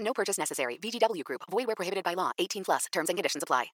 No purchase necessary. VGW Group. Void where prohibited by law. 18 plus. Terms and conditions apply.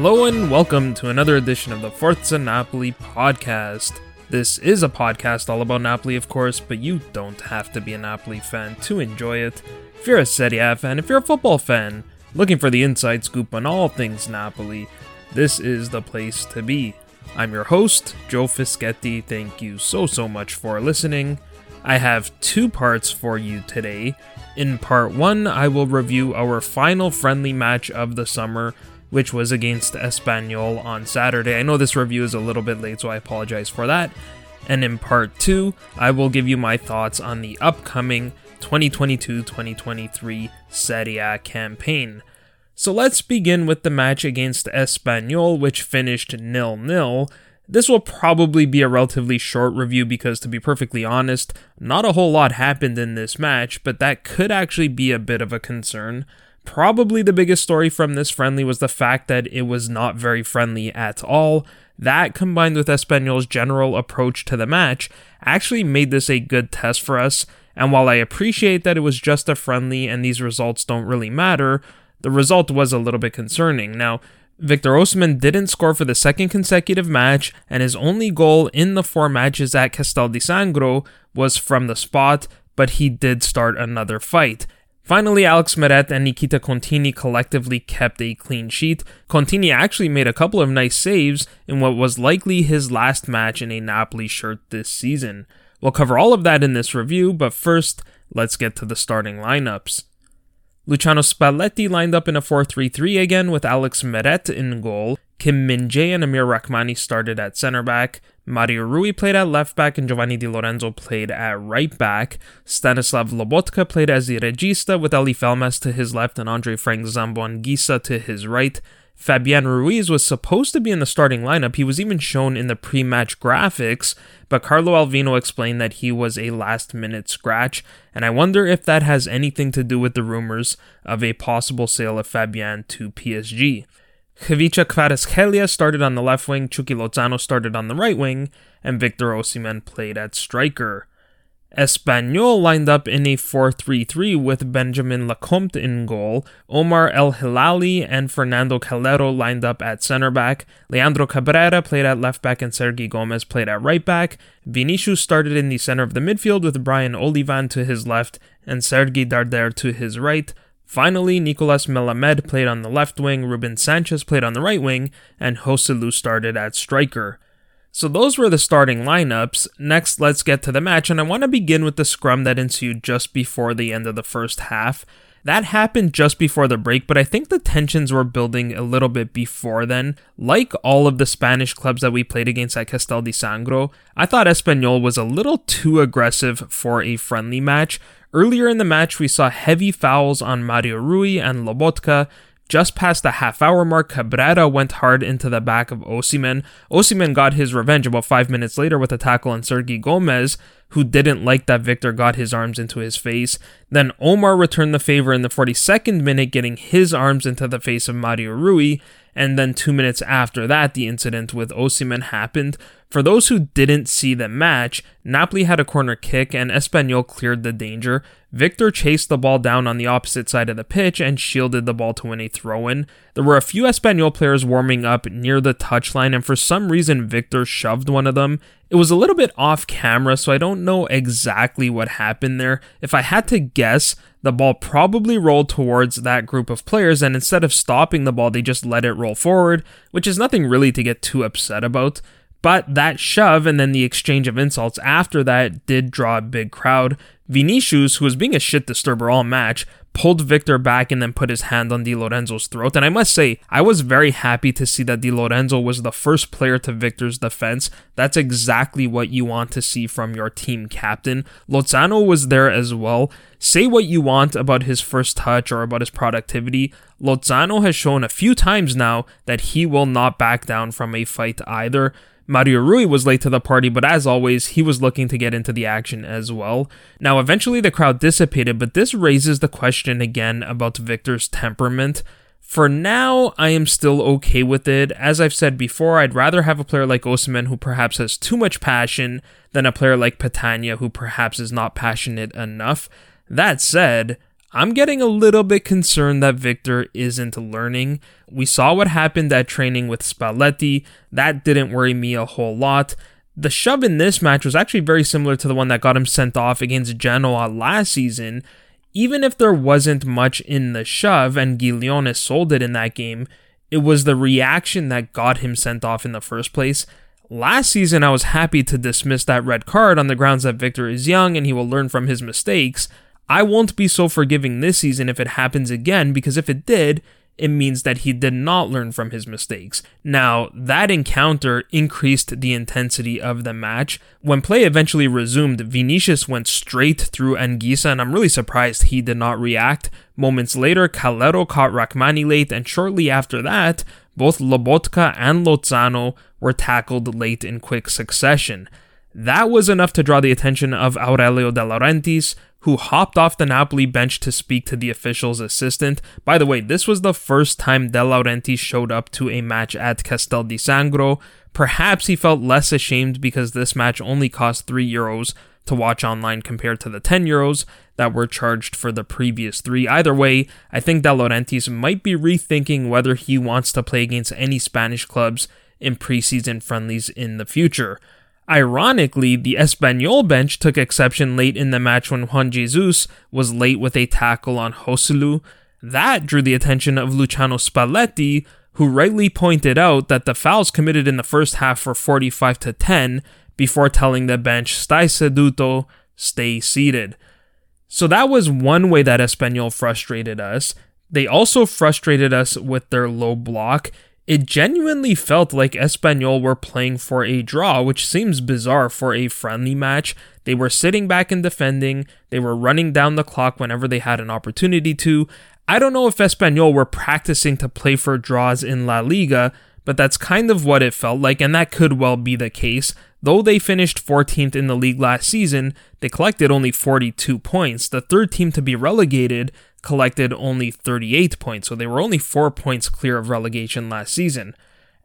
Hello and welcome to another edition of the Forza Napoli podcast. This is a podcast all about Napoli, of course, but you don't have to be a Napoli fan to enjoy it. If you're a Serie A fan, if you're a football fan, looking for the inside scoop on all things Napoli, this is the place to be. I'm your host, Joe Fischetti. Thank you so, so much for listening. I have two parts for you today. In part one, I will review our final friendly match of the summer which was against Espanyol on Saturday. I know this review is a little bit late, so I apologize for that. And in part two, I will give you my thoughts on the upcoming 2022 2023 Serie A campaign. So let's begin with the match against Espanyol, which finished nil nil. This will probably be a relatively short review because, to be perfectly honest, not a whole lot happened in this match, but that could actually be a bit of a concern. Probably the biggest story from this friendly was the fact that it was not very friendly at all. That combined with Espanyol's general approach to the match actually made this a good test for us. And while I appreciate that it was just a friendly and these results don't really matter, the result was a little bit concerning. Now, Victor Osimhen didn't score for the second consecutive match, and his only goal in the four matches at Castel di Sangro was from the spot, but he did start another fight. Finally, Alex Meret and Nikita Contini collectively kept a clean sheet. Contini actually made a couple of nice saves in what was likely his last match in a Napoli shirt this season. We'll cover all of that in this review, but first, let's get to the starting lineups. Luciano Spalletti lined up in a 4 3 3 again with Alex Meret in goal. Kim Min Jae and Amir Rrahmani started at center back. Mario Rui played at left back and Giovanni Di Lorenzo played at right back. Stanislav Lobotka played as the regista with Eljif Elmas to his left and Andre Frank Zambo Anguissa to his right. Fabian Ruiz was supposed to be in the starting lineup. He was even shown in the pre match graphics, but Carlo Alvino explained that he was a last minute scratch, and I wonder if that has anything to do with the rumors of a possible sale of Fabian to PSG. Khvicha Kvaratskhelia started on the left wing, Chucky Lozano started on the right wing, and Victor Osimhen played at striker. Espanyol lined up in a 4-3-3 with Benjamin Lecomte in goal, Omar El Hilali and Fernando Calero lined up at center back, Leandro Cabrera played at left back and Sergi Gomez played at right back, Vinicius started in the center of the midfield with Bryan Olivan to his left and Sergi Darder to his right, Finally, Nicolas Melamed played on the left wing, Ruben Sanchez played on the right wing, and Joselu started at striker. So those were the starting lineups. Next, let's get to the match, and I want to begin with the scrum that ensued just before the end of the first half. That happened just before the break, but I think the tensions were building a little bit before then. Like all of the Spanish clubs that we played against at Castel di Sangro, I thought Espanyol was a little too aggressive for a friendly match. Earlier in the match, we saw heavy fouls on Mario Rui and Lobotka, just past the half hour mark, Cabrera went hard into the back of Osimhen. Osimhen got his revenge about five minutes later with a tackle on Sergi Gomez, who didn't like that Victor got his arms into his face. Then Omar returned the favor in the 42nd minute, getting his arms into the face of Mario Rui. And then two minutes after that, the incident with Osimhen happened. For those who didn't see the match, Napoli had a corner kick and Espanyol cleared the danger. Victor chased the ball down on the opposite side of the pitch and shielded the ball to win a throw in. There were a few Espanyol players warming up near the touchline, and for some reason, Victor shoved one of them. It was a little bit off camera, so I don't know exactly what happened there. If I had to guess, the ball probably rolled towards that group of players, and instead of stopping the ball, they just let it roll forward, which is nothing really to get too upset about. But that shove and then the exchange of insults after that did draw a big crowd. Vinicius, who was being a shit disturber all match, pulled Victor back and then put his hand on Di Lorenzo's throat. And I must say, I was very happy to see that Di Lorenzo was the first player to Victor's defense. That's exactly what you want to see from your team captain. Lozano was there as well. Say what you want about his first touch or about his productivity. Lozano has shown a few times now that he will not back down from a fight either. Mario Rui was late to the party, but as always, he was looking to get into the action as well. Now, eventually the crowd dissipated, but this raises the question again about Victor's temperament. For now, I am still okay with it. As I've said before, I'd rather have a player like Osimhen who perhaps has too much passion than a player like Petagna who perhaps is not passionate enough. That said, I'm getting a little bit concerned that Victor isn't learning. We saw what happened at training with Spalletti. That didn't worry me a whole lot. The shove in this match was actually very similar to the one that got him sent off against Genoa last season. Even if there wasn't much in the shove and Giglione sold it in that game, it was the reaction that got him sent off in the first place. Last season, I was happy to dismiss that red card on the grounds that Victor is young and he will learn from his mistakes. I won't be so forgiving this season if it happens again because if it did, it means that he did not learn from his mistakes. Now, that encounter increased the intensity of the match. When play eventually resumed, Vinicius went straight through Anguissa, and I'm really surprised he did not react. Moments later, Calero caught Rrahmani late, and shortly after that, both Lobotka and Lozano were tackled late in quick succession. That was enough to draw the attention of Aurelio De Laurentiis, who hopped off the Napoli bench to speak to the official's assistant. By the way, this was the first time De Laurentiis showed up to a match at Castel di Sangro. Perhaps he felt less ashamed because this match only cost 3 euros to watch online compared to the 10 euros that were charged for the previous three. Either way, I think De Laurentiis might be rethinking whether he wants to play against any Spanish clubs in preseason friendlies in the future. Ironically, the Espanyol bench took exception late in the match when Juan Jesus was late with a tackle on Joselu. That drew the attention of Luciano Spalletti, who rightly pointed out that the fouls committed in the first half were 45 to 10 before telling the bench, Stai seduto, stay seated. So that was one way that Espanyol frustrated us. They also frustrated us with their low block it genuinely felt like Espanyol were playing for a draw, which seems bizarre for a friendly match. They were sitting back and defending, they were running down the clock whenever they had an opportunity to. I don't know if Espanyol were practicing to play for draws in La Liga, but that's kind of what it felt like, and that could well be the case. Though they finished 14th in the league last season, they collected only 42 points, the third team to be relegated, collected only 38 points, so they were only 4 points clear of relegation last season.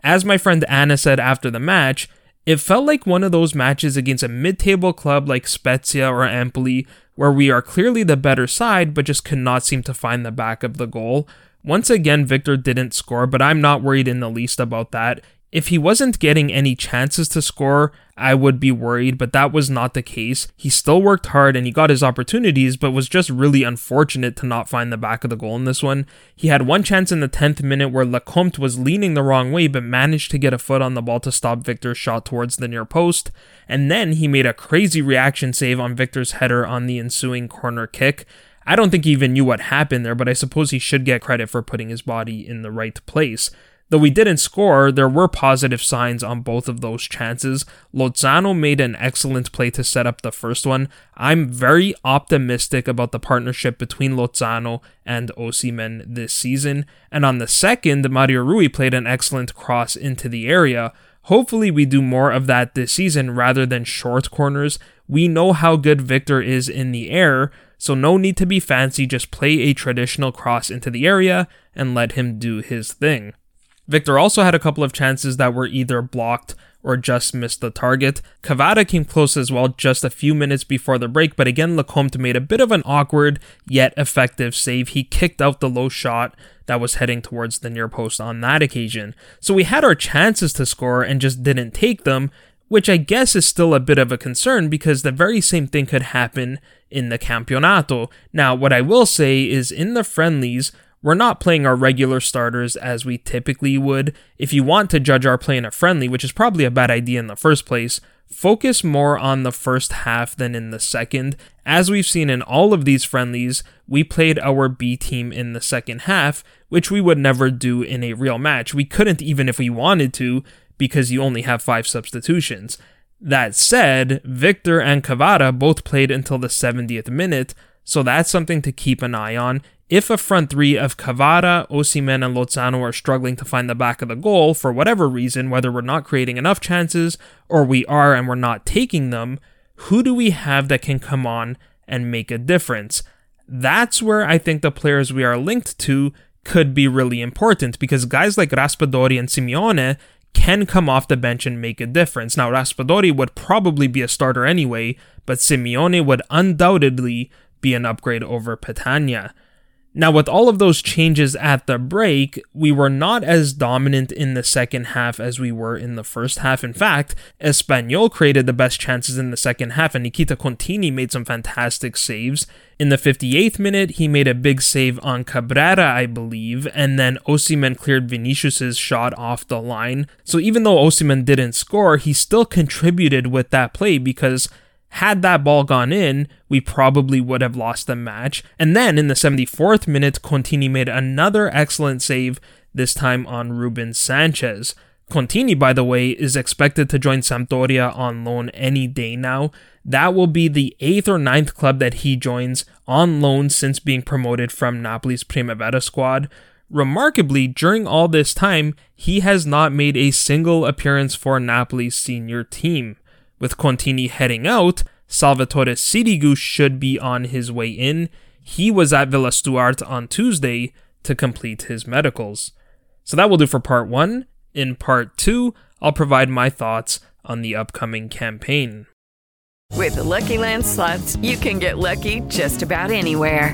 As my friend Anna said after the match, it felt like one of those matches against a mid table club like Spezia or Empoli, where we are clearly the better side but just could not seem to find the back of the goal. Once again, Victor didn't score, but I'm not worried in the least about that. If he wasn't getting any chances to score, I would be worried, but that was not the case. He still worked hard and he got his opportunities, but was just really unfortunate to not find the back of the goal in this one. He had one chance in the 10th minute where Lecomte was leaning the wrong way, but managed to get a foot on the ball to stop Victor's shot towards the near post. And then he made a crazy reaction save on Victor's header on the ensuing corner kick. I don't think he even knew what happened there, but I suppose he should get credit for putting his body in the right place. Though we didn't score, there were positive signs on both of those chances. Lozano made an excellent play to set up the first one. I'm very optimistic about the partnership between Lozano and Osimhen this season. And on the second, Mario Rui played an excellent cross into the area. Hopefully, we do more of that this season rather than short corners. We know how good Victor is in the air, so no need to be fancy, just play a traditional cross into the area and let him do his thing. Victor also had a couple of chances that were either blocked or just missed the target. Cavada came close as well just a few minutes before the break, but again, Lecomte made a bit of an awkward yet effective save. He kicked out the low shot that was heading towards the near post on that occasion. So we had our chances to score and just didn't take them, which I guess is still a bit of a concern because the very same thing could happen in the Campionato. Now, what I will say is in the friendlies, we're not playing our regular starters as we typically would. If you want to judge our play in a friendly, which is probably a bad idea in the first place, focus more on the first half than in the second. As we've seen in all of these friendlies, we played our B team in the second half, which we would never do in a real match. We couldn't even if we wanted to, because you only have five substitutions. That said, Victor and Kvara both played until the 70th minute, so that's something to keep an eye on. If a front three of Kvara, Osimhen, and Lozano are struggling to find the back of the goal for whatever reason, whether we're not creating enough chances or we are and we're not taking them, who do we have that can come on and make a difference? That's where I think the players we are linked to could be really important because guys like Raspadori and Simeone can come off the bench and make a difference. Now, Raspadori would probably be a starter anyway, but Simeone would undoubtedly be an upgrade over Petagna. Now, with all of those changes at the break, we were not as dominant in the second half as we were in the first half. In fact, Espanyol created the best chances in the second half, and Nikita Contini made some fantastic saves. In the 58th minute, he made a big save on Cabrera, I believe, and then Osimhen cleared Vinicius's shot off the line. So even though Osimhen didn't score, he still contributed with that play because had that ball gone in, we probably would have lost the match. And then in the 74th minute, Contini made another excellent save, this time on Ruben Sanchez. Contini, by the way, is expected to join Sampdoria on loan any day now. That will be the eighth or ninth club that he joins on loan since being promoted from Napoli's Primavera squad. Remarkably, during all this time, he has not made a single appearance for Napoli's senior team. With Contini heading out, Salvatore Sirigu should be on his way in. He was at Villa Stuart on Tuesday to complete his medicals. So that will do for part one. In part two, I'll provide my thoughts on the upcoming campaign. With the Lucky Land slots, you can get lucky just about anywhere.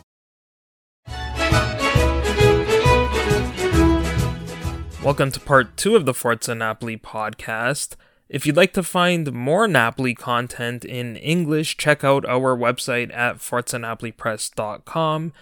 Welcome to part two of the Forza Napoli podcast. If you'd like to find more Napoli content in English, check out our website at forzanapolipress.com.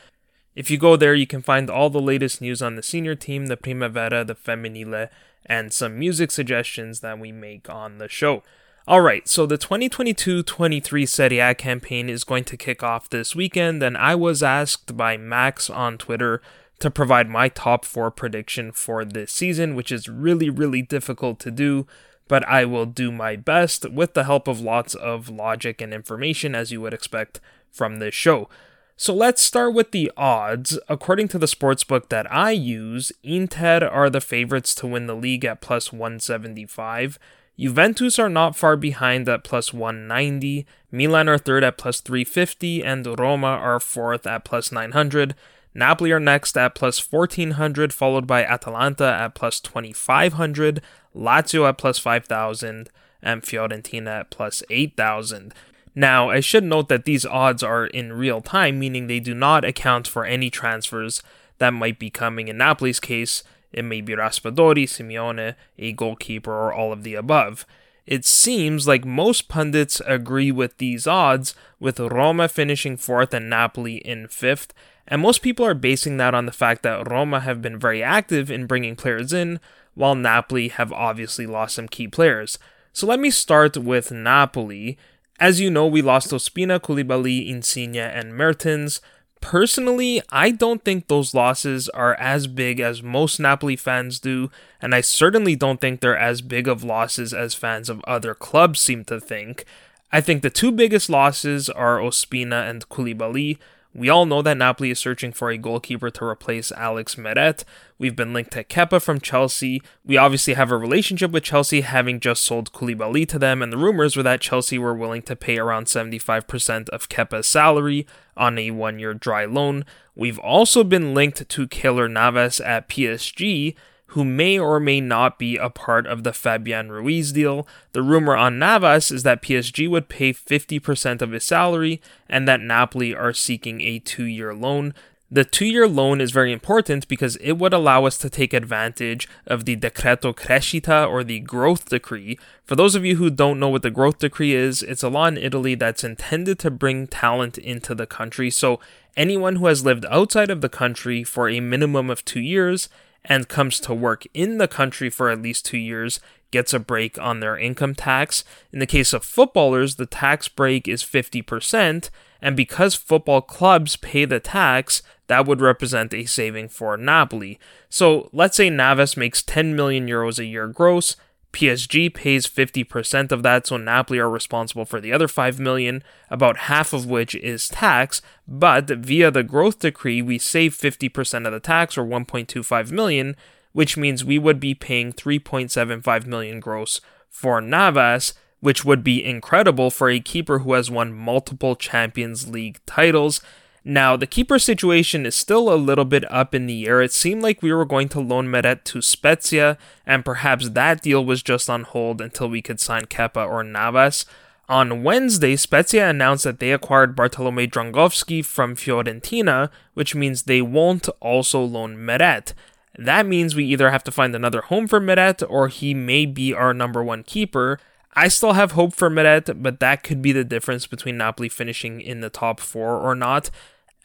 If you go there, you can find all the latest news on the senior team, the Primavera, the Femminile, and some music suggestions that we make on the show. Alright, so the 2022 23 Serie A campaign is going to kick off this weekend, and I was asked by Max on Twitter to provide my top four prediction for this season, which is really, really difficult to do, but I will do my best with the help of lots of logic and information, as you would expect from this show. So let's start with the odds. According to the sportsbook that I use, Inter are the favorites to win the league at plus 175. Juventus are not far behind at plus 190. Milan are third at plus 350, and Roma are fourth at plus 900. Napoli are next at plus 1400, followed by Atalanta at plus 2500, Lazio at plus 5000, and Fiorentina at plus 8000. Now, I should note that these odds are in real time, meaning they do not account for any transfers that might be coming. In Napoli's case, it may be Raspadori, Simeone, a goalkeeper, or all of the above. it seems like most pundits agree with these odds, with Roma finishing fourth and Napoli in fifth. And most people are basing that on the fact that Roma have been very active in bringing players in, while Napoli have obviously lost some key players. So let me start with Napoli. As you know, we lost Ospina, Koulibaly, Insigne, and Mertens. Personally, I don't think those losses are as big as most Napoli fans do, and I certainly don't think they're as big of losses as fans of other clubs seem to think. I think the two biggest losses are Ospina and Koulibaly. We all know that Napoli is searching for a goalkeeper to replace Alex Meret. We've been linked to Kepa from Chelsea. We obviously have a relationship with Chelsea, having just sold Koulibaly to them, and the rumors were that Chelsea were willing to pay around 75% of Kepa's salary on a one year dry loan. We've also been linked to Keylor Navas at PSG, who may or may not be a part of the Fabian Ruiz deal. The rumor on Navas is that PSG would pay 50% of his salary and that Napoli are seeking a two year loan. The two year loan is very important because it would allow us to take advantage of the Decreto Crescita or the Growth Decree. For those of you who don't know what the Growth Decree is, it's a law in Italy that's intended to bring talent into the country. So anyone who has lived outside of the country for a minimum of two years and comes to work in the country for at least two years gets a break on their income tax. In the case of footballers, the tax break is 50%, and because football clubs pay the tax, that would represent a saving for Napoli. So let's say Navas makes 10 million euros a year gross, PSG pays 50% of that, so Napoli are responsible for the other 5 million, about half of which is tax, but via the growth decree, we save 50% of the tax or 1.25 million, which means we would be paying 3.75 million gross for Navas, which would be incredible for a keeper who has won multiple Champions League titles. Now, the keeper situation is still a little bit up in the air. It seemed like we were going to loan Meret to Spezia, and perhaps that deal was just on hold until we could sign Kepa or Navas. On Wednesday, Spezia announced that they acquired Bartolomei Dragowski from Fiorentina, which means they won't also loan Meret. That means we either have to find another home for Meret or he may be our number one keeper. I still have hope for Meret, but that could be the difference between Napoli finishing in the top four or not.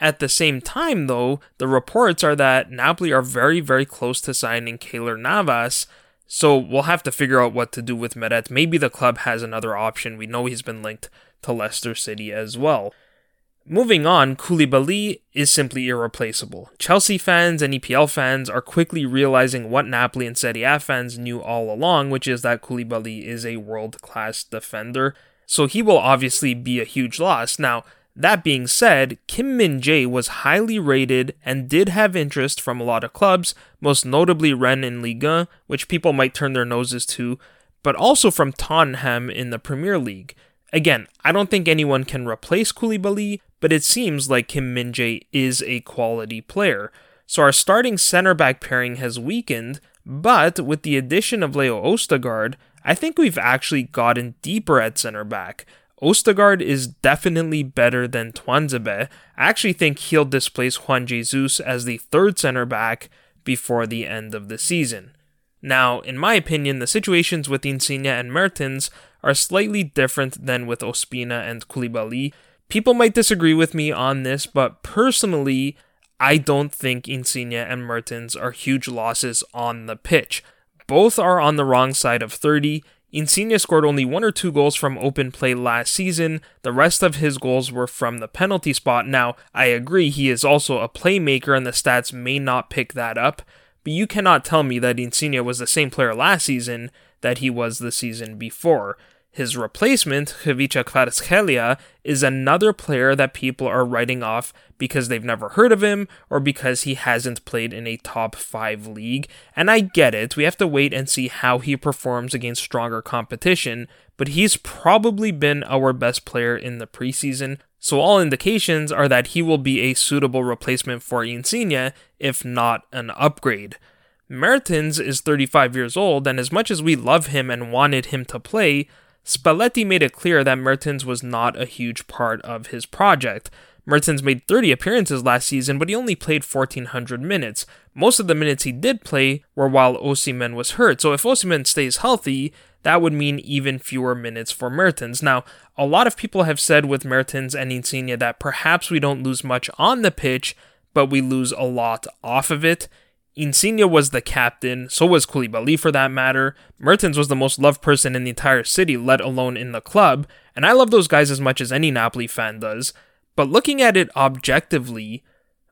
At the same time, though, the reports are that Napoli are very, very close to signing Keylor Navas, so we'll have to figure out what to do with Meret. Maybe the club has another option. We know he's been linked to Leicester City as well. Moving on, Koulibaly is simply irreplaceable. Chelsea fans and EPL fans are quickly realizing what Napoli and Serie A fans knew all along, which is that Koulibaly is a world class defender. So he will obviously be a huge loss. Now, that being said, Kim Min Jae was highly rated and did have interest from a lot of clubs, most notably Rennes in Ligue 1, which people might turn their noses to, but also from Tottenham in the Premier League. Again, I don't think anyone can replace Koulibaly, but it seems like Kim Min-jae is a quality player. So our starting center back pairing has weakened, but with the addition of Leo Ostigard, I think we've actually gotten deeper at center back. Ostigard is definitely better than Tuanzebe. I actually think he'll displace Juan Jesus as the third center back before the end of the season. Now, in my opinion, the situations with Insigne and Mertens are slightly different than with Ospina and Koulibaly. People might disagree with me on this, but personally, I don't think Insigne and Mertens are huge losses on the pitch. Both are on the wrong side of 30. Insigne scored only one or two goals from open play last season. The rest of his goals were from the penalty spot. Now, I agree he is also a playmaker and the stats may not pick that up, but you cannot tell me that Insigne was the same player last season that he was the season before. His replacement, Khvicha Kvaratskhelia, is another player that people are writing off because they've never heard of him or because he hasn't played in a top 5 league. And I get it, we have to wait and see how he performs against stronger competition, but he's probably been our best player in the preseason. So all indications are that he will be a suitable replacement for Insigne, if not an upgrade. Mertens is 35 years old, and as much as we love him and wanted him to play, Spalletti made it clear that Mertens was not a huge part of his project. Mertens made 30 appearances last season, but he only played 1,400 minutes. Most of the minutes he did play were while Osimhen was hurt. So if Osimhen stays healthy, that would mean even fewer minutes for Mertens. Now, a lot of people have said with Mertens and Insigne that perhaps we don't lose much on the pitch, but we lose a lot off of it. Insigne was the captain, so was Koulibaly for that matter. Mertens was the most loved person in the entire city, let alone in the club, and I love those guys as much as any Napoli fan does. But looking at it objectively,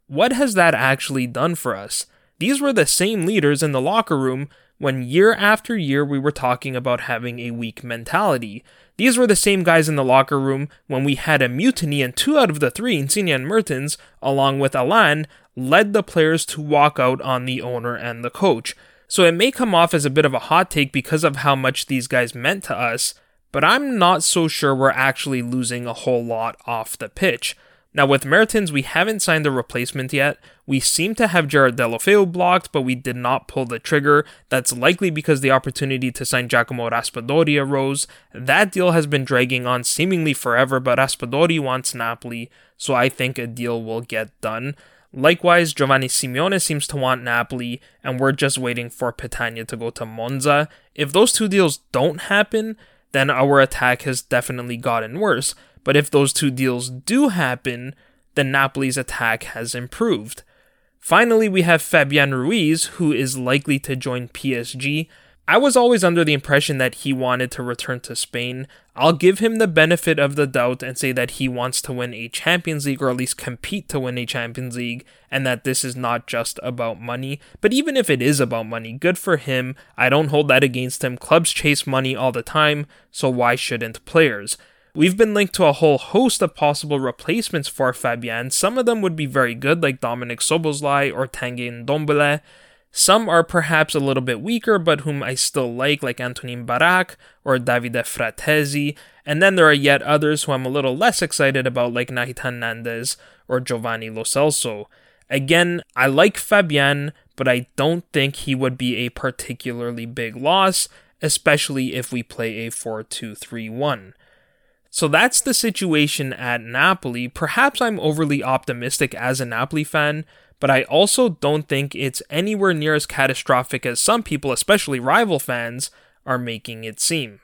what has that actually done for us? These were the same leaders in the locker room when year after year we were talking about having a weak mentality. These were the same guys in the locker room when we had a mutiny and two out of the three, Insigne and Mertens, along with Allan, led the players to walk out on the owner and the coach. So it may come off as a bit of a hot take because of how much these guys meant to us, but I'm not so sure we're actually losing a whole lot off the pitch. Now, with Mertens, we haven't signed a replacement yet. We seem to have Gerard Deulofeu blocked, but we did not pull the trigger. That's likely because the opportunity to sign Giacomo Raspadori arose. That deal has been dragging on seemingly forever, but Raspadori wants Napoli, so I think a deal will get done. Likewise, Giovanni Simeone seems to want Napoli, and we're just waiting for Petagna to go to Monza. If those two deals don't happen, then our attack has definitely gotten worse. But if those two deals do happen, then Napoli's attack has improved. Finally, we have Fabian Ruiz, who is likely to join PSG. I was always under the impression that he wanted to return to Spain. I'll give him the benefit of the doubt and say that he wants to win a Champions League or at least compete to win a Champions League and that this is not just about money. But even if it is about money, good for him. I don't hold that against him. Clubs chase money all the time, so why shouldn't players? We've been linked to a whole host of possible replacements for Fabian. Some of them would be very good, like Dominik Szoboszlai or Tanguy Ndombele. Some are perhaps a little bit weaker, but whom I still like, like Antonin Barak or Davide Frattesi. And then there are yet others who I'm a little less excited about, like Nahitan Nandez or Giovanni Lo Celso. Again, I like Fabian, but I don't think he would be a particularly big loss, especially if we play a 4 2 3 1. So that's the situation at Napoli. Perhaps I'm overly optimistic as a Napoli fan, but I also don't think it's anywhere near as catastrophic as some people, especially rival fans, are making it seem.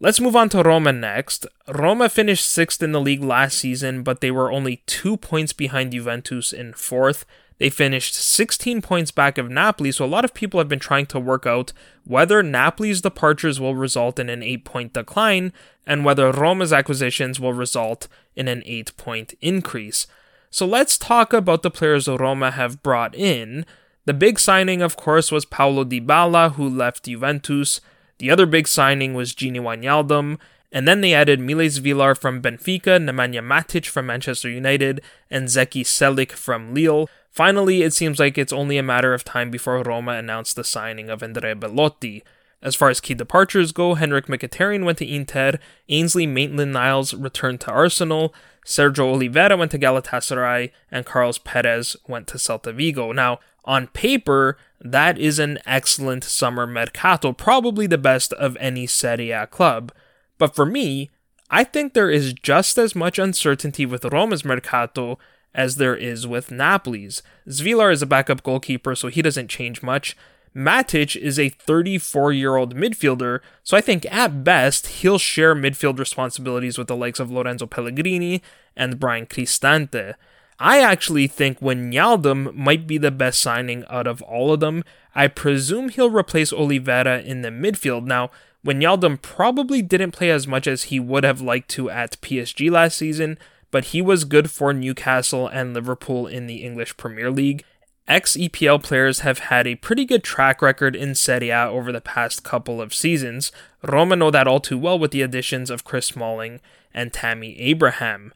Let's move on to Roma next. Roma finished sixth in the league last season, but they were only two points behind Juventus in fourth. They finished 16 points back of Napoli, so a lot of people have been trying to work out whether Napoli's departures will result in an 8 point decline and whether Roma's acquisitions will result in an 8 point increase. So let's talk about the players Roma have brought in. The big signing, of course, was Paulo Dybala, who left Juventus. The other big signing was Gini Wijnaldum, and then they added Mile Svilar from Benfica, Nemanja Matic from Manchester United, and Zeki Celik from Lille. Finally, it seems like it's only a matter of time before Roma announced the signing of Andrea Belotti. As far as key departures go, Henrikh Mkhitaryan went to Inter, Ainsley Maitland-Niles returned to Arsenal, Sergio Oliveira went to Galatasaray, and Carlos Perez went to Celta Vigo. Now, on paper, that is an excellent summer mercato, probably the best of any Serie A club. But for me, I think there is just as much uncertainty with Roma's mercato as there is with Napoli's. Svilar is a backup goalkeeper, so he doesn't change much. Matic is a 34 year old midfielder, so I think at best he'll share midfield responsibilities with the likes of Lorenzo Pellegrini and Bryan Cristante. I actually think Wijnaldum might be the best signing out of all of them. I presume he'll replace Oliveira in the midfield. Now, Wijnaldum probably didn't play as much as he would have liked to at PSG last season, but he was good for Newcastle and Liverpool in the English Premier League. Ex EPL players have had a pretty good track record in Serie A over the past couple of seasons. Roma know that all too well with the additions of Chris Smalling and Tammy Abraham.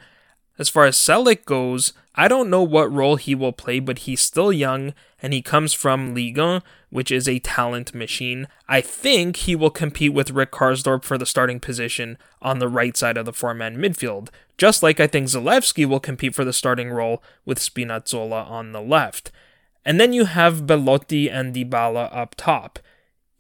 As far as Celik goes, I don't know what role he will play, but he's still young and he comes from Ligue 1, which is a talent machine. I think he will compete with Rick Karsdorp for the starting position on the right side of the four man midfield, just like I think Zalewski will compete for the starting role with Spinazzola on the left. And then you have Belotti and Dybala up top.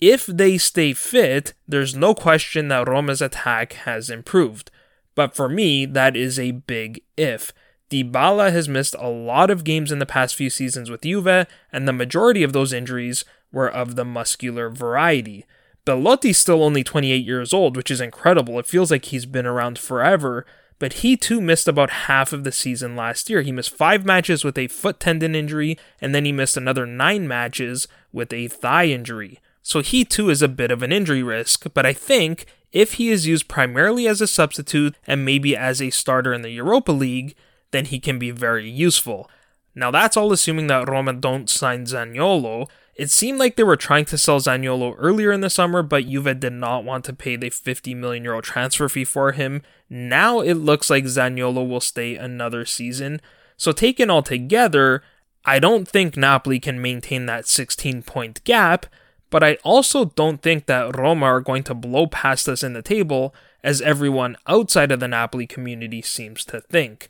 If they stay fit, there's no question that Roma's attack has improved. But for me, that is a big if. Dybala has missed a lot of games in the past few seasons with Juve, and the majority of those injuries were of the muscular variety. Belotti's still only 28 years old, which is incredible. It feels like he's been around forever, but he too missed about half of the season last year. He missed five matches with a foot tendon injury, and then he missed another nine matches with a thigh injury. So he too is a bit of an injury risk, but I think if he is used primarily as a substitute and maybe as a starter in the Europa League, then he can be very useful. Now that's all assuming that Roma don't sign Zaniolo. It seemed like they were trying to sell Zaniolo earlier in the summer, but Juve did not want to pay the 50 million euro transfer fee for him. Now it looks like Zaniolo will stay another season. So taken all together, I don't think Napoli can maintain that 16 point gap, but I also don't think that Roma are going to blow past us in the table as everyone outside of the Napoli community seems to think.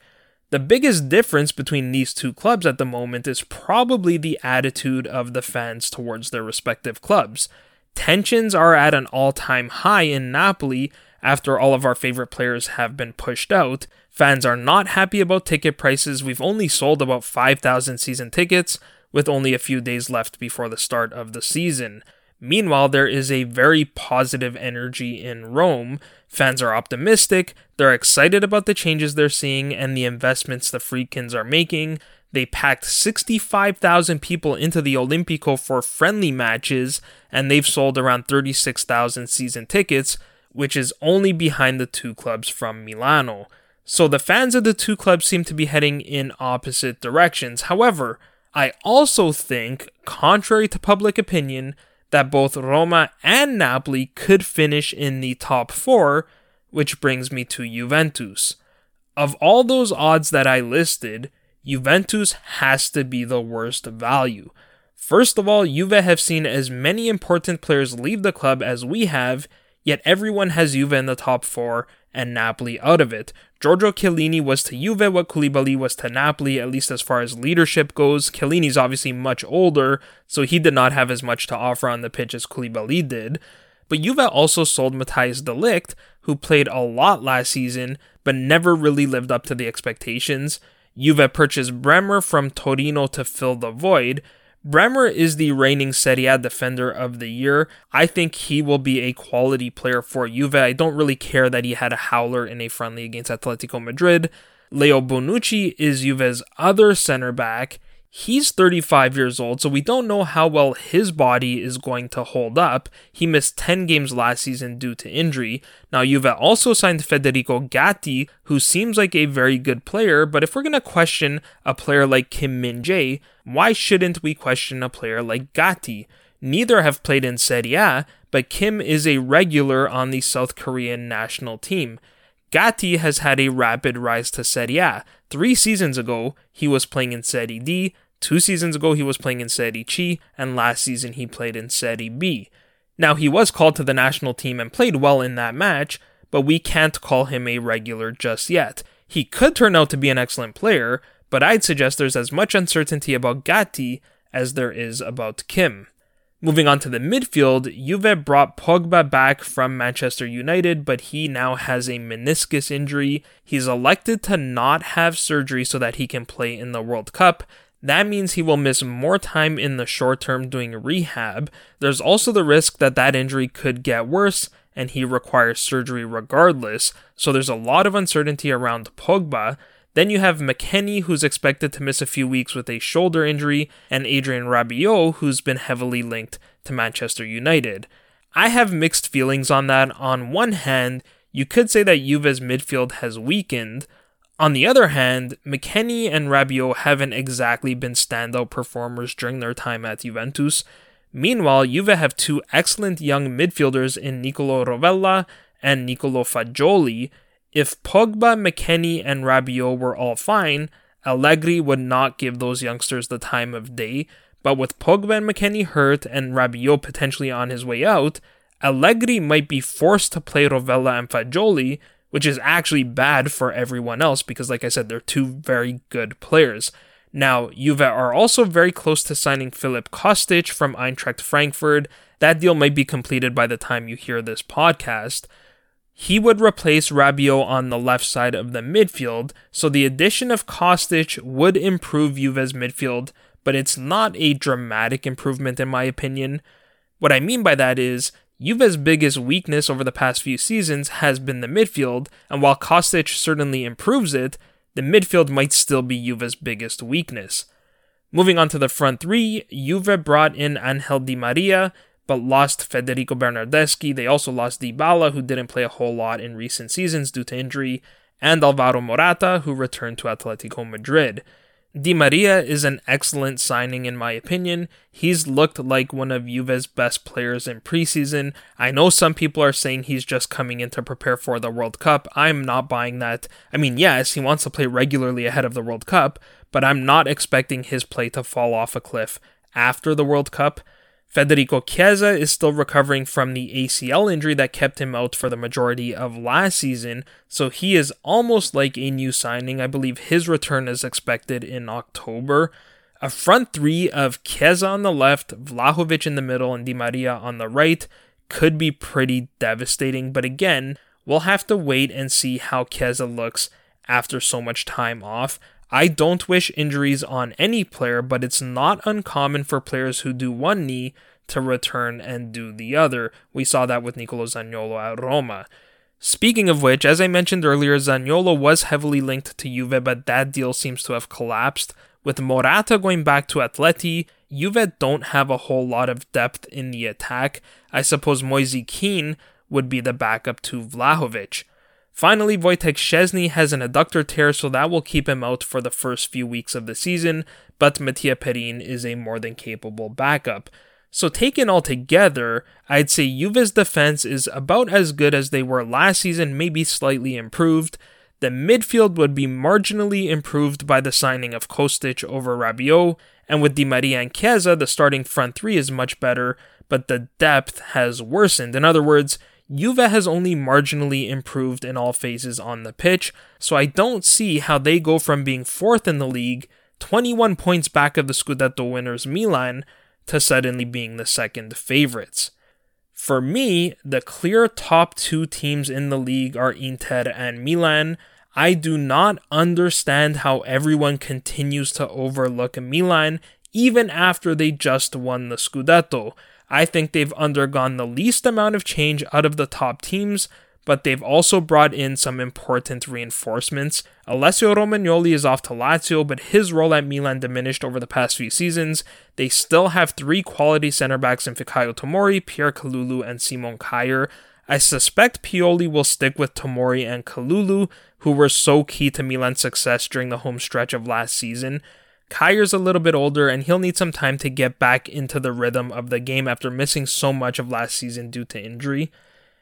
The biggest difference between these two clubs at the moment is probably the attitude of the fans towards their respective clubs. Tensions are at an all time high in Napoli after all of our favorite players have been pushed out. Fans are not happy about ticket prices. We've only sold about 5,000 season tickets, with only a few days left before the start of the season. Meanwhile, there is a very positive energy in Rome. Fans are optimistic, they're excited about the changes they're seeing and the investments the Friedkins are making. They packed 65,000 people into the Olimpico for friendly matches, and they've sold around 36,000 season tickets, which is only behind the two clubs from Milano. So the fans of the two clubs seem to be heading in opposite directions. However, I also think, contrary to public opinion, that both Roma and Napoli could finish in the top four, which brings me to Juventus. Of all those odds that I listed, Juventus has to be the worst value. First of all, Juve have seen as many important players leave the club as we have, yet everyone has Juve in the top four and Napoli out of it. Giorgio Chiellini was to Juve what Koulibaly was to Napoli, at least as far as leadership goes. Chiellini's obviously much older, so he did not have as much to offer on the pitch as Koulibaly did. But Juve also sold Matthijs de Ligt, who played a lot last season, but never really lived up to the expectations. Juve purchased Bremer from Torino to fill the void, Bremer is the reigning Serie A defender of the year. I think he will be a quality player for Juve. I don't really care that he had a howler in a friendly against Atletico Madrid. Leo Bonucci is Juve's other center back. He's 35 years old, so we don't know how well his body is going to hold up. He missed 10 games last season due to injury. Now, Juve also signed Federico Gatti, who seems like a very good player, but if we're going to question a player like Kim Min Jae, why shouldn't we question a player like Gatti? Neither have played in Serie A, but Kim is a regular on the South Korean national team. Gatti has had a rapid rise to Serie A. Three seasons ago, he was playing in Serie D, two seasons ago, he was playing in Serie C, and last season, he played in Serie B. Now, he was called to the national team and played well in that match, but we can't call him a regular just yet. He could turn out to be an excellent player, but I'd suggest there's as much uncertainty about Gatti as there is about Kim. Moving on to the midfield, Juve brought Pogba back from Manchester United, but he now has a meniscus injury. He's elected to not have surgery so that he can play in the World Cup. That means he will miss more time in the short term doing rehab. There's also the risk that that injury could get worse and he requires surgery regardless, so there's a lot of uncertainty around Pogba. Then you have McKennie, who's expected to miss a few weeks with a shoulder injury, and Adrien Rabiot, who's been heavily linked to Manchester United. I have mixed feelings on that. On one hand, you could say that Juve's midfield has weakened. On the other hand, McKennie and Rabiot haven't exactly been standout performers during their time at Juventus. Meanwhile, Juve have two excellent young midfielders in Nicolo Rovella and Nicolo Fagioli, if Pogba, McKennie, and Rabiot were all fine, Allegri would not give those youngsters the time of day. But with Pogba and McKennie hurt and Rabiot potentially on his way out, Allegri might be forced to play Rovella and Fagioli, which is actually bad for everyone else because, like I said, they're two very good players. Now, Juve are also very close to signing Filip Kostic from Eintracht Frankfurt. That deal might be completed by the time you hear this podcast. He would replace Rabiot on the left side of the midfield, so the addition of Kostic would improve Juve's midfield, but it's not a dramatic improvement in my opinion. What I mean by that is, Juve's biggest weakness over the past few seasons has been the midfield, and while Kostic certainly improves it, the midfield might still be Juve's biggest weakness. Moving on to the front three, Juve brought in Angel Di Maria, but lost Federico Bernardeschi. They also lost Dybala, who didn't play a whole lot in recent seasons due to injury, and Alvaro Morata, who returned to Atletico Madrid. Di Maria is an excellent signing in my opinion. He's looked like one of Juve's best players in preseason. I know some people are saying he's just coming in to prepare for the World Cup. I'm not buying that. I mean, yes, he wants to play regularly ahead of the World Cup, but I'm not expecting his play to fall off a cliff after the World Cup. Federico Chiesa is still recovering from the ACL injury that kept him out for the majority of last season, so he is almost like a new signing. I believe his return is expected in October. A front three of Chiesa on the left, Vlahovic in the middle, and Di Maria on the right could be pretty devastating, but again, we'll have to wait and see how Chiesa looks after so much time off. I don't wish injuries on any player, but it's not uncommon for players who do one knee to return and do the other. We saw that with Nicolo Zaniolo at Roma. Speaking of which, as I mentioned earlier, Zaniolo was heavily linked to Juve, but that deal seems to have collapsed. With Morata going back to Atleti, Juve don't have a whole lot of depth in the attack. I suppose Moise Kean would be the backup to Vlahovic. Finally, Wojtek Szczesny has an adductor tear, so that will keep him out for the first few weeks of the season, but Mattia Perin is a more than capable backup. So, taken all together, I'd say Juve's defense is about as good as they were last season, maybe slightly improved. The midfield would be marginally improved by the signing of Kostic over Rabiot, and with Di Maria and Chiesa, the starting front three is much better, but the depth has worsened. In other words, Juve has only marginally improved in all phases on the pitch, so I don't see how they go from being fourth in the league, 21 points back of the Scudetto winners Milan, to suddenly being the second favorites. For me, the clear top two teams in the league are Inter and Milan. I do not understand how everyone continues to overlook Milan even after they just won the Scudetto. I think they've undergone the least amount of change out of the top teams, but they've also brought in some important reinforcements. Alessio Romagnoli is off to Lazio, but his role at Milan diminished over the past few seasons. They still have three quality center backs in Fikayo Tomori, Pierre Kalulu, and Simon Kjaer. I suspect Pioli will stick with Tomori and Kalulu, who were so key to Milan's success during the home stretch of last season. Kjaer's a little bit older and he'll need some time to get back into the rhythm of the game after missing so much of last season due to injury.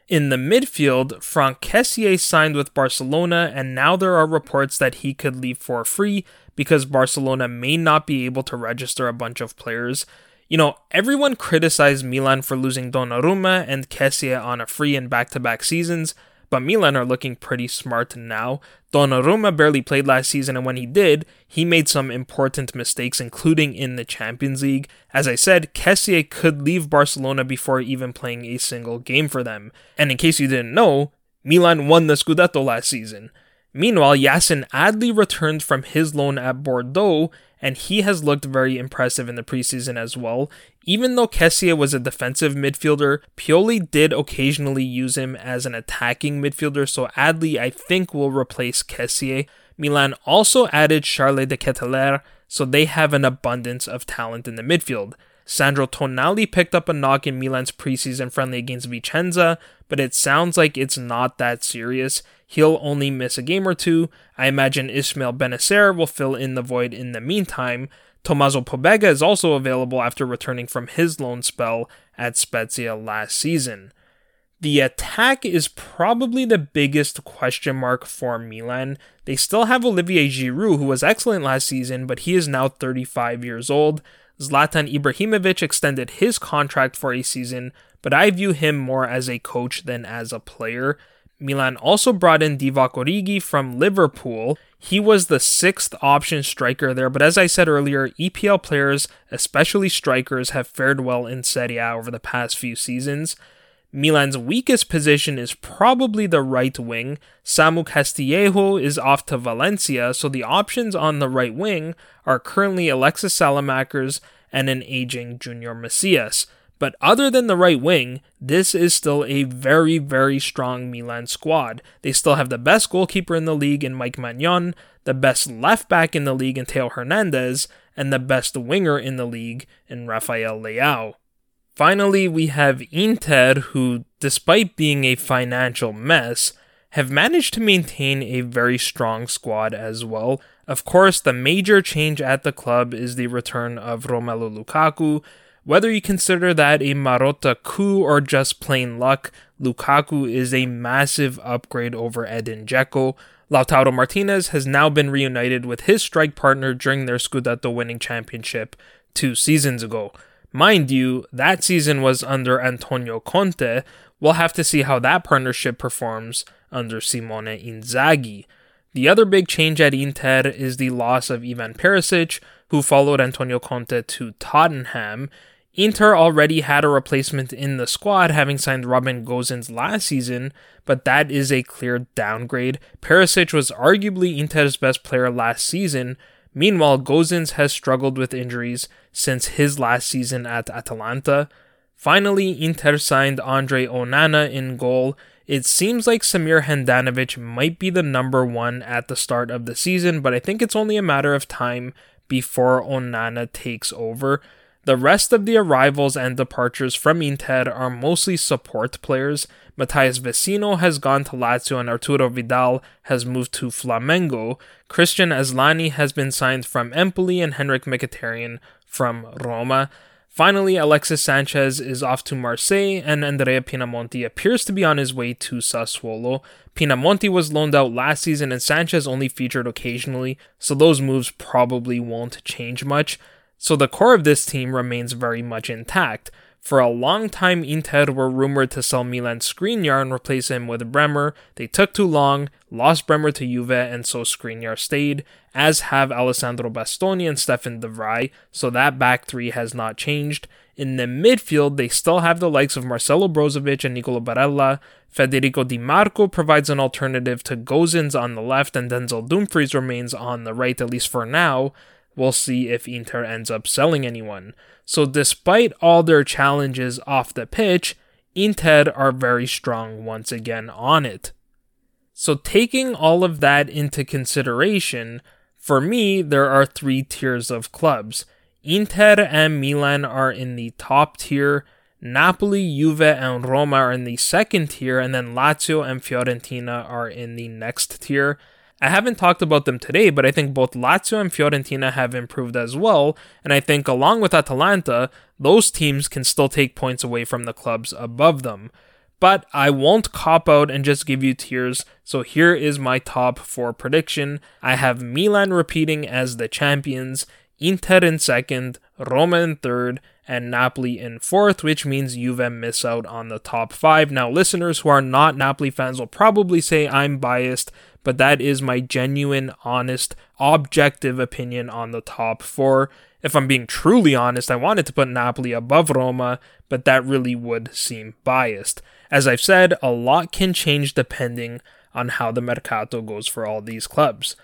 In the midfield, Franck Kessié signed with Barcelona, and now there are reports that he could leave for free because Barcelona may not be able to register a bunch of players. You know, everyone criticized Milan for losing Donnarumma and Kessié on a free in back to back seasons, but Milan are looking pretty smart now. Donnarumma barely played last season, and when he did, he made some important mistakes, including in the Champions League. As I said, Kessié could leave Barcelona before even playing a single game for them. And in case you didn't know, Milan won the Scudetto last season. Meanwhile, Yacine Adli returned from his loan at Bordeaux, and he has looked very impressive in the preseason as well. Even though Kessié was a defensive midfielder, Pioli did occasionally use him as an attacking midfielder, so Adli I think will replace Kessié. Milan also added Charles de Ketelaere, so they have an abundance of talent in the midfield. Sandro Tonali picked up a knock in Milan's preseason friendly against Vicenza, but it sounds like it's not that serious. He'll only miss a game or two. I imagine Ismael Bennacer will fill in the void in the meantime. Tommaso Pobega is also available after returning from his loan spell at Spezia last season. The attack is probably the biggest question mark for Milan. They still have Olivier Giroud, who was excellent last season, but he is now 35 years old. Zlatan Ibrahimovic extended his contract for a season, but I view him more as a coach than as a player. Milan also brought in Divock Origi from Liverpool. He was the sixth option striker there, but as I said earlier, EPL players, especially strikers, have fared well in Serie A over the past few seasons. Milan's weakest position is probably the right wing. Samu Castillejo is off to Valencia, so the options on the right wing are currently Alexis Saelemaekers and an aging Junior Messias. But other than the right wing, this is still a very, very strong Milan squad. They still have the best goalkeeper in the league in Mike Maignan, the best left back in the league in Theo Hernandez, and the best winger in the league in Rafael Leao. Finally, we have Inter, who, despite being a financial mess, have managed to maintain a very strong squad as well. Of course, the major change at the club is the return of Romelu Lukaku, whether you consider that a Marotta coup or just plain luck, Lukaku is a massive upgrade over Edin Dzeko. Lautaro Martinez has now been reunited with his strike partner during their Scudetto winning championship two seasons ago. Mind you, that season was under Antonio Conte. We'll have to see how that partnership performs under Simone Inzaghi. The other big change at Inter is the loss of Ivan Perisic, who followed Antonio Conte to Tottenham. Inter already had a replacement in the squad, having signed Robin Gosens last season, but that is a clear downgrade. Perisic was arguably Inter's best player last season. Meanwhile, Gosens has struggled with injuries since his last season at Atalanta. Finally, Inter signed Andre Onana in goal. It seems like Samir Handanovic might be the number one at the start of the season, but I think it's only a matter of time before Onana takes over. The rest of the arrivals and departures from Inter are mostly support players. Matthias Vecino has gone to Lazio and Arturo Vidal has moved to Flamengo. Kristjan Asllani has been signed from Empoli and Henrikh Mkhitaryan from Roma. Finally, Alexis Sanchez is off to Marseille, and Andrea Pinamonti appears to be on his way to Sassuolo. Pinamonti was loaned out last season, and Sanchez only featured occasionally, so those moves probably won't change much. So the core of this team remains very much intact. For a long time, Inter were rumored to sell Milan Skriniar and replace him with Bremer. They took too long, lost Bremer to Juve, and so Skriniar stayed, as have Alessandro Bastoni and Stefan de Vrij, so that back three has not changed. In the midfield, they still have the likes of Marcelo Brozovic and Nicolo Barella. Federico Di Marco provides an alternative to Gosens on the left, and Denzel Dumfries remains on the right, at least for now. We'll see if Inter ends up selling anyone. So, despite all their challenges off the pitch, Inter are very strong once again on it. So, taking all of that into consideration, for me, there are three tiers of clubs. Inter and Milan are in the top tier, Napoli, Juve, and Roma are in the second tier, and then Lazio and Fiorentina are in the next tier. I haven't talked about them today, but I think both Lazio and Fiorentina have improved as well, and I think along with Atalanta, those teams can still take points away from the clubs above them. But I won't cop out and just give you tiers, so here is my top 4 prediction. I have Milan repeating as the champions, Inter in second, Roma in third, and Napoli in fourth, which means Juve miss out on the top five. Now, listeners who are not Napoli fans will probably say I'm biased, but that is my genuine, honest, objective opinion on the top four. If I'm being truly honest, I wanted to put Napoli above Roma, but that really would seem biased. As I've said, a lot can change depending on how the Mercato goes for all these clubs.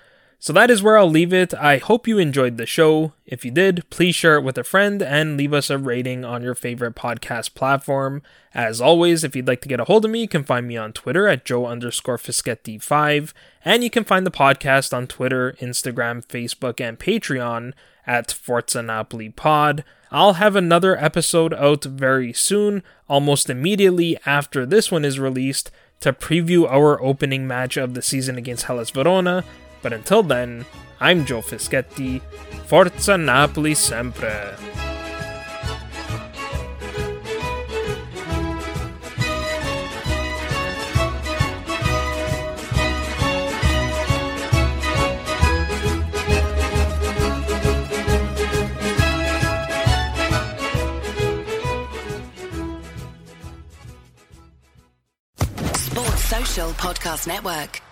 So that is where I'll leave it. I hope you enjoyed the show. If you did, please share it with a friend and leave us a rating on your favorite podcast platform. As always, if you'd like to get a hold of me, you can find me on Twitter at Joe underscore Fischetti5, and you can find the podcast on Twitter, Instagram, Facebook, and Patreon at Forza Napoli Pod. I'll have another episode out very soon, almost immediately after this one is released, to preview our opening match of the season against Hellas Verona but until then, I'm Joe Fischetti. Forza Napoli sempre! Sports Social Podcast Network.